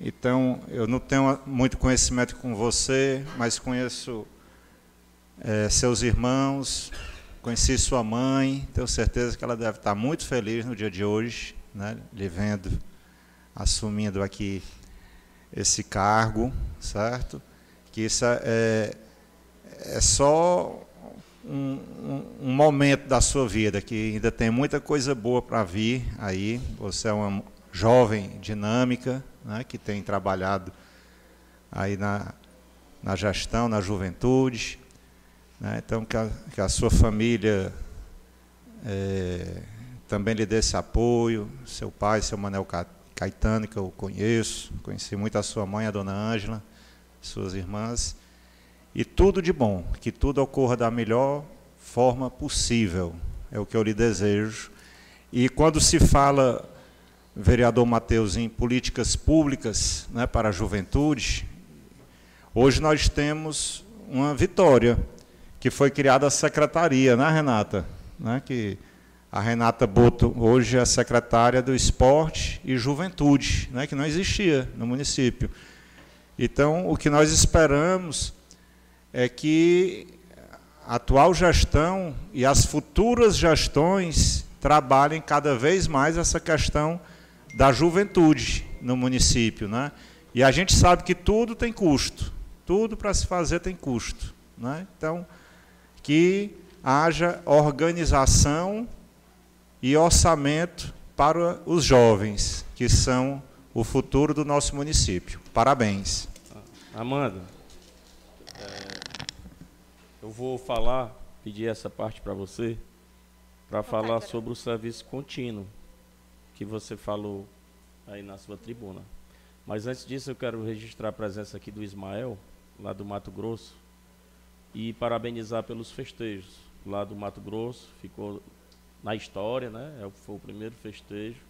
Então, eu não tenho muito conhecimento com você, mas conheço é, seus irmãos, conheci sua mãe, tenho certeza que ela deve estar muito feliz no dia de hoje, né? lhe vendo assumindo aqui esse cargo, certo? que isso é, é só um, um, um, momento da sua vida, que ainda tem muita coisa boa para vir aí. Você é uma jovem dinâmica, né, que tem trabalhado aí na, na gestão, na juventude. Né, então, que a, que a sua família é, também lhe dê esse apoio, seu pai, seu Manel Caetano, que eu conheço, conheci muito a sua mãe, a dona Ângela, suas irmãs, e tudo de bom, que tudo ocorra da melhor forma possível, é o que eu lhe desejo. E quando se fala, vereador Mateus, em políticas públicas né, para a juventude, hoje nós temos uma vitória, que foi criada a secretaria, né, Renata? Né, que A Renata Boto hoje é secretária do Esporte e Juventude, né, que não existia no município. Então, o que nós esperamos é que a atual gestão e as futuras gestões trabalhem cada vez mais essa questão da juventude no município. Né? E a gente sabe que tudo tem custo, tudo para se fazer tem custo. Né? Então, que haja organização e orçamento para os jovens, que são o futuro do nosso município. Parabéns. Amanda, é, eu vou falar, pedir essa parte para você, para falar sobre o serviço contínuo que você falou aí na sua tribuna. Mas antes disso, eu quero registrar a presença aqui do Ismael, lá do Mato Grosso, e parabenizar pelos festejos lá do Mato Grosso. Ficou na história, né? É foi o primeiro festejo.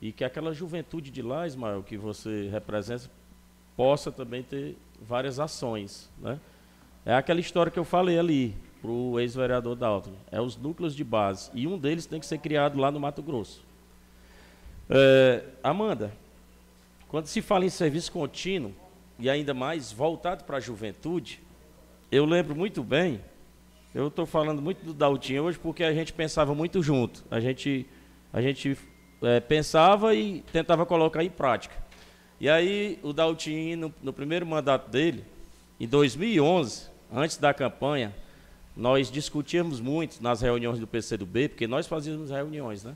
E que aquela juventude de lá, Ismael, que você representa, possa também ter várias ações, né? É aquela história que eu falei ali para o ex-vereador Dalton. É os núcleos de base. E um deles tem que ser criado lá no Mato Grosso. É, Amanda, quando se fala em serviço contínuo, e ainda mais voltado para a juventude, eu lembro muito bem, eu estou falando muito do Daltinho hoje porque a gente pensava muito junto. A gente, a gente é, pensava e tentava colocar em prática. E aí o Daltinho, no, no primeiro mandato dele, em 2011, antes da campanha, nós discutíamos muito nas reuniões do PCdoB, porque nós fazíamos reuniões, né?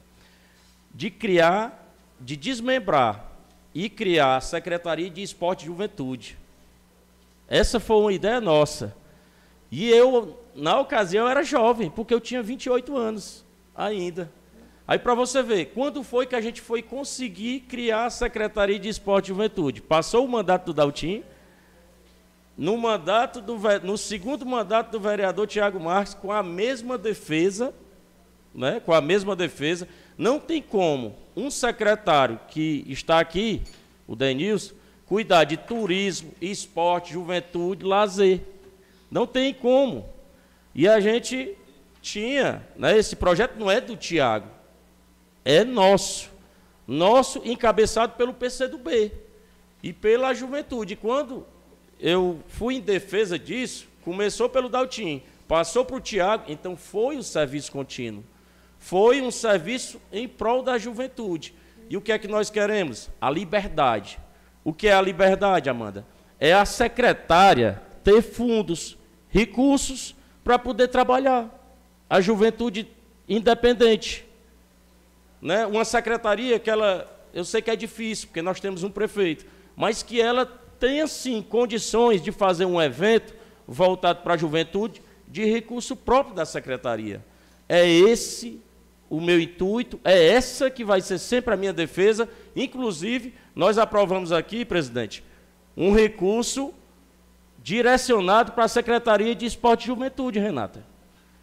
De criar, de desmembrar e criar a Secretaria de Esporte e Juventude. Essa foi uma ideia nossa. E eu, na ocasião, era jovem, porque eu tinha 28 anos ainda. Aí para você ver, quando foi que a gente foi conseguir criar a Secretaria de Esporte e Juventude? Passou o mandato do Daltim, no mandato do no segundo mandato do vereador Tiago Marques com a mesma defesa, né? Com a mesma defesa, não tem como um secretário que está aqui, o Denilson, cuidar de turismo, esporte, juventude, lazer. Não tem como. E a gente tinha, né, esse projeto não é do Tiago, é nosso. Nosso, encabeçado pelo PCdoB e pela juventude. Quando eu fui em defesa disso, começou pelo Daltim, passou para o Tiago, então foi o serviço contínuo. Foi um serviço em prol da juventude. E o que é que nós queremos? A liberdade. O que é a liberdade, Amanda? É a secretária ter fundos, recursos para poder trabalhar. A juventude independente. Né? Uma secretaria que ela, eu sei que é difícil, porque nós temos um prefeito, mas que ela tenha sim condições de fazer um evento voltado para a juventude de recurso próprio da secretaria. É esse o meu intuito, é essa que vai ser sempre a minha defesa. Inclusive, nós aprovamos aqui, presidente, um recurso direcionado para a Secretaria de Esporte e Juventude, Renata.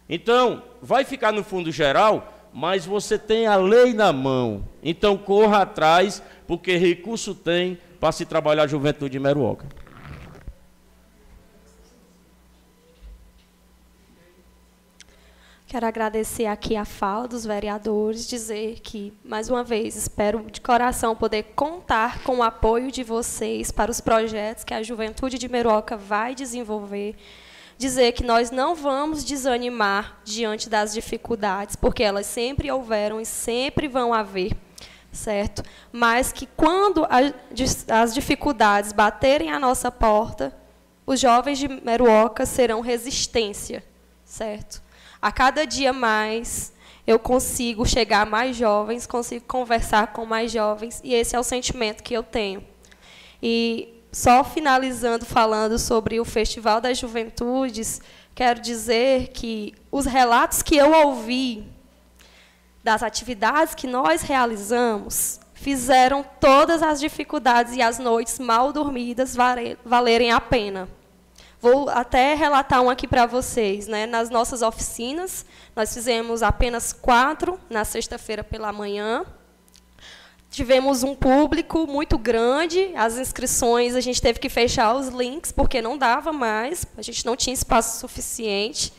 Então, vai ficar no fundo geral, mas você tem a lei na mão. Então, corra atrás, porque recurso tem, para se trabalhar a juventude de Meruoca. Quero agradecer aqui a fala dos vereadores, dizer que, mais uma vez, espero de coração poder contar com o apoio de vocês para os projetos que a Juventude de Meroca vai desenvolver. Dizer que nós não vamos desanimar diante das dificuldades, porque elas sempre houveram e sempre vão haver certo? Mas que quando as dificuldades baterem à nossa porta, os jovens de Meruoca serão resistência, certo? A cada dia mais eu consigo chegar a mais jovens, consigo conversar com mais jovens, e esse é o sentimento que eu tenho. E só finalizando falando sobre o Festival das Juventudes, quero dizer que os relatos que eu ouvi das atividades que nós realizamos fizeram todas as dificuldades e as noites mal dormidas valerem a pena. Vou até relatar um aqui para vocês. Né? Nas nossas oficinas, nós fizemos apenas quatro na sexta-feira pela manhã. Tivemos um público muito grande, as inscrições a gente teve que fechar os links porque não dava mais, a gente não tinha espaço suficiente.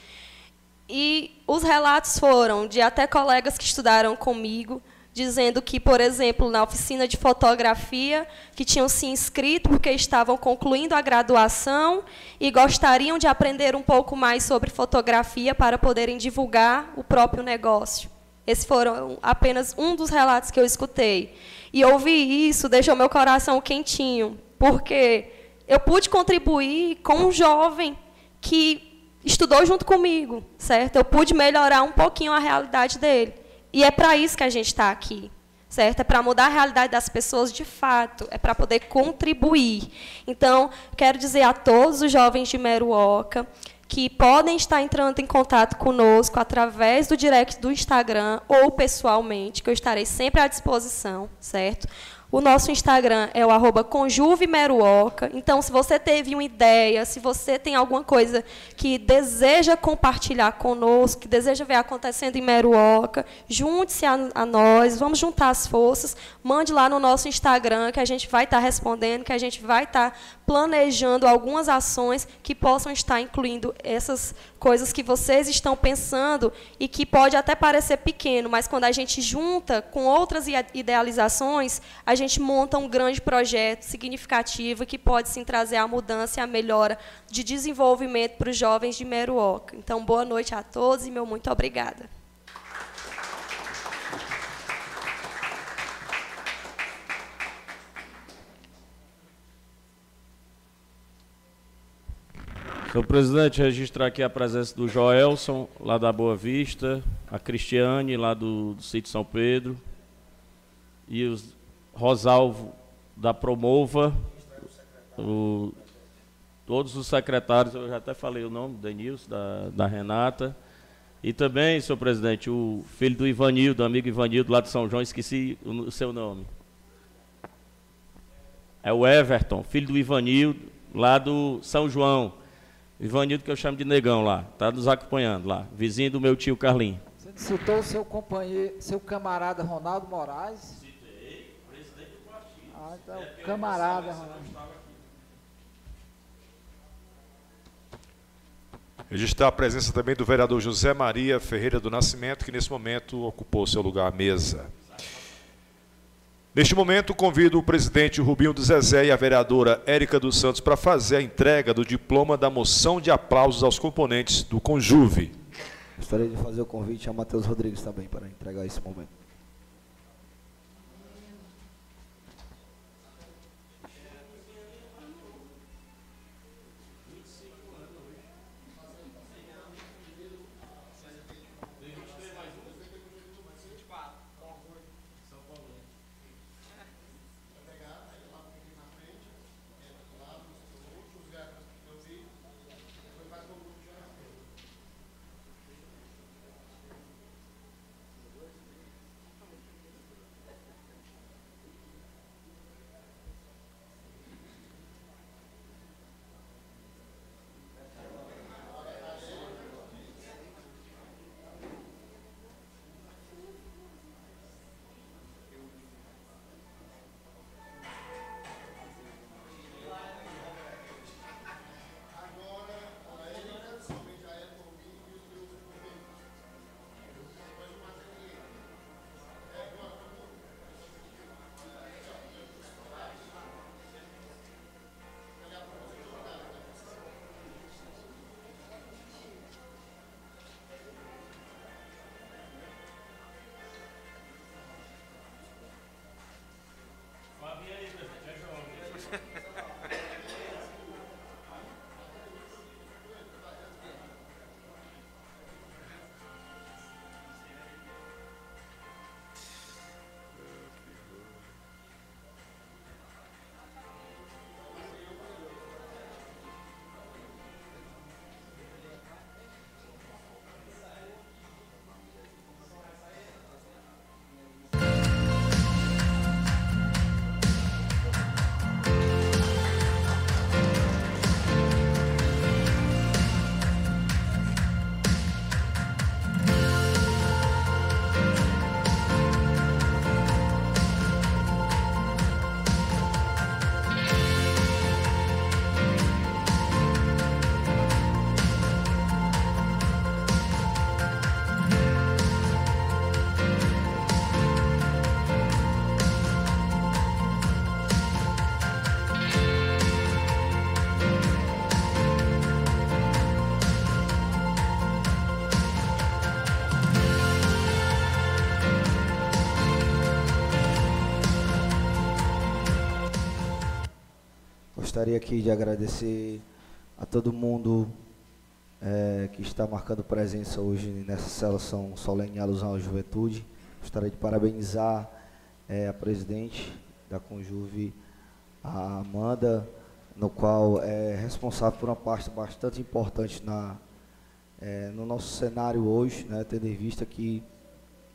E os relatos foram de até colegas que estudaram comigo, dizendo que, por exemplo, na oficina de fotografia, que tinham se inscrito porque estavam concluindo a graduação e gostariam de aprender um pouco mais sobre fotografia para poderem divulgar o próprio negócio. Esse foram apenas um dos relatos que eu escutei. E ouvir isso deixou meu coração quentinho, porque eu pude contribuir com um jovem que estudou junto comigo, certo? Eu pude melhorar um pouquinho a realidade dele. E é para isso que a gente está aqui, certo? É para mudar a realidade das pessoas de fato, é para poder contribuir. Então, quero dizer a todos os jovens de Meruoca que podem estar entrando em contato conosco através do direct do Instagram ou pessoalmente, que eu estarei sempre à disposição, certo? O nosso Instagram é o arroba conjuvemeruoca. Então, se você teve uma ideia, se você tem alguma coisa que deseja compartilhar conosco, que deseja ver acontecendo em Meruoca, junte-se a, a, nós, vamos juntar as forças, mande lá no nosso Instagram, que a gente vai estar respondendo, que a gente vai estar planejando algumas ações que possam estar incluindo essas coisas que vocês estão pensando e que pode até parecer pequeno, mas quando a gente junta com outras idealizações, a gente monta um grande projeto significativo que pode sim trazer a mudança e a melhora de desenvolvimento para os jovens de Meruoca. Então, boa noite a todos e meu muito obrigada. Senhor presidente, registrar aqui a presença do Joelson, lá da Boa Vista, a Cristiane, lá do, do Sítio São Pedro, e os Rosalvo da Promova, o, todos os secretários, eu já até falei o nome, Denilson, da, da Renata, e também, senhor presidente, o filho do Ivanildo, amigo Ivanildo, lá de São João, esqueci o, o seu nome. É o Everton, filho do Ivanildo, lá do São João. Ivanildo, que eu chamo de negão lá, está nos acompanhando lá, vizinho do meu tio Carlinho. Você citou seu companheiro, seu camarada Ronaldo Moraes? Citei, presidente do partido. Ah, então, é, camarada Ronaldo. Registrar a presença também do vereador José Maria Ferreira do Nascimento, que nesse momento ocupou seu lugar à mesa. Neste momento, convido o presidente Rubinho do Zezé e a vereadora Érica dos Santos para fazer a entrega do diploma da moção de aplausos aos componentes do Conjuve. Gostaria de fazer o convite a Matheus Rodrigues também para entregar esse momento. Gostaria aqui de agradecer a todo mundo é, que está marcando presença hoje nessa celebração solene em alusão à juventude. Gostaria de parabenizar é, a presidente da Conjuve, a Amanda, no qual é responsável por uma parte bastante importante na, é, no nosso cenário hoje, né, tendo em vista que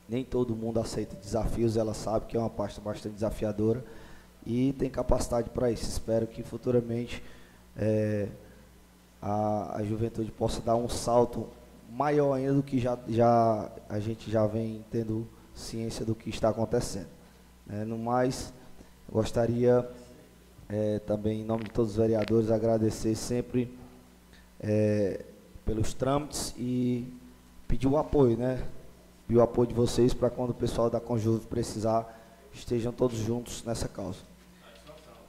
nem todo mundo aceita desafios, ela sabe que é uma parte bastante desafiadora e tem capacidade para isso. Espero que futuramente é, a, a juventude possa dar um salto maior ainda do que já, já a gente já vem tendo ciência do que está acontecendo. É, no mais, gostaria é, também, em nome de todos os vereadores, agradecer sempre é, pelos trâmites e pedir o apoio, né? O apoio de vocês para quando o pessoal da Conjuve precisar, estejam todos juntos nessa causa.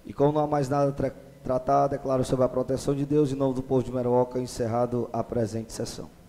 E como não há mais nada a tratar, declaro sobre a proteção de Deus em nome do povo de Meroca, encerrado a presente sessão.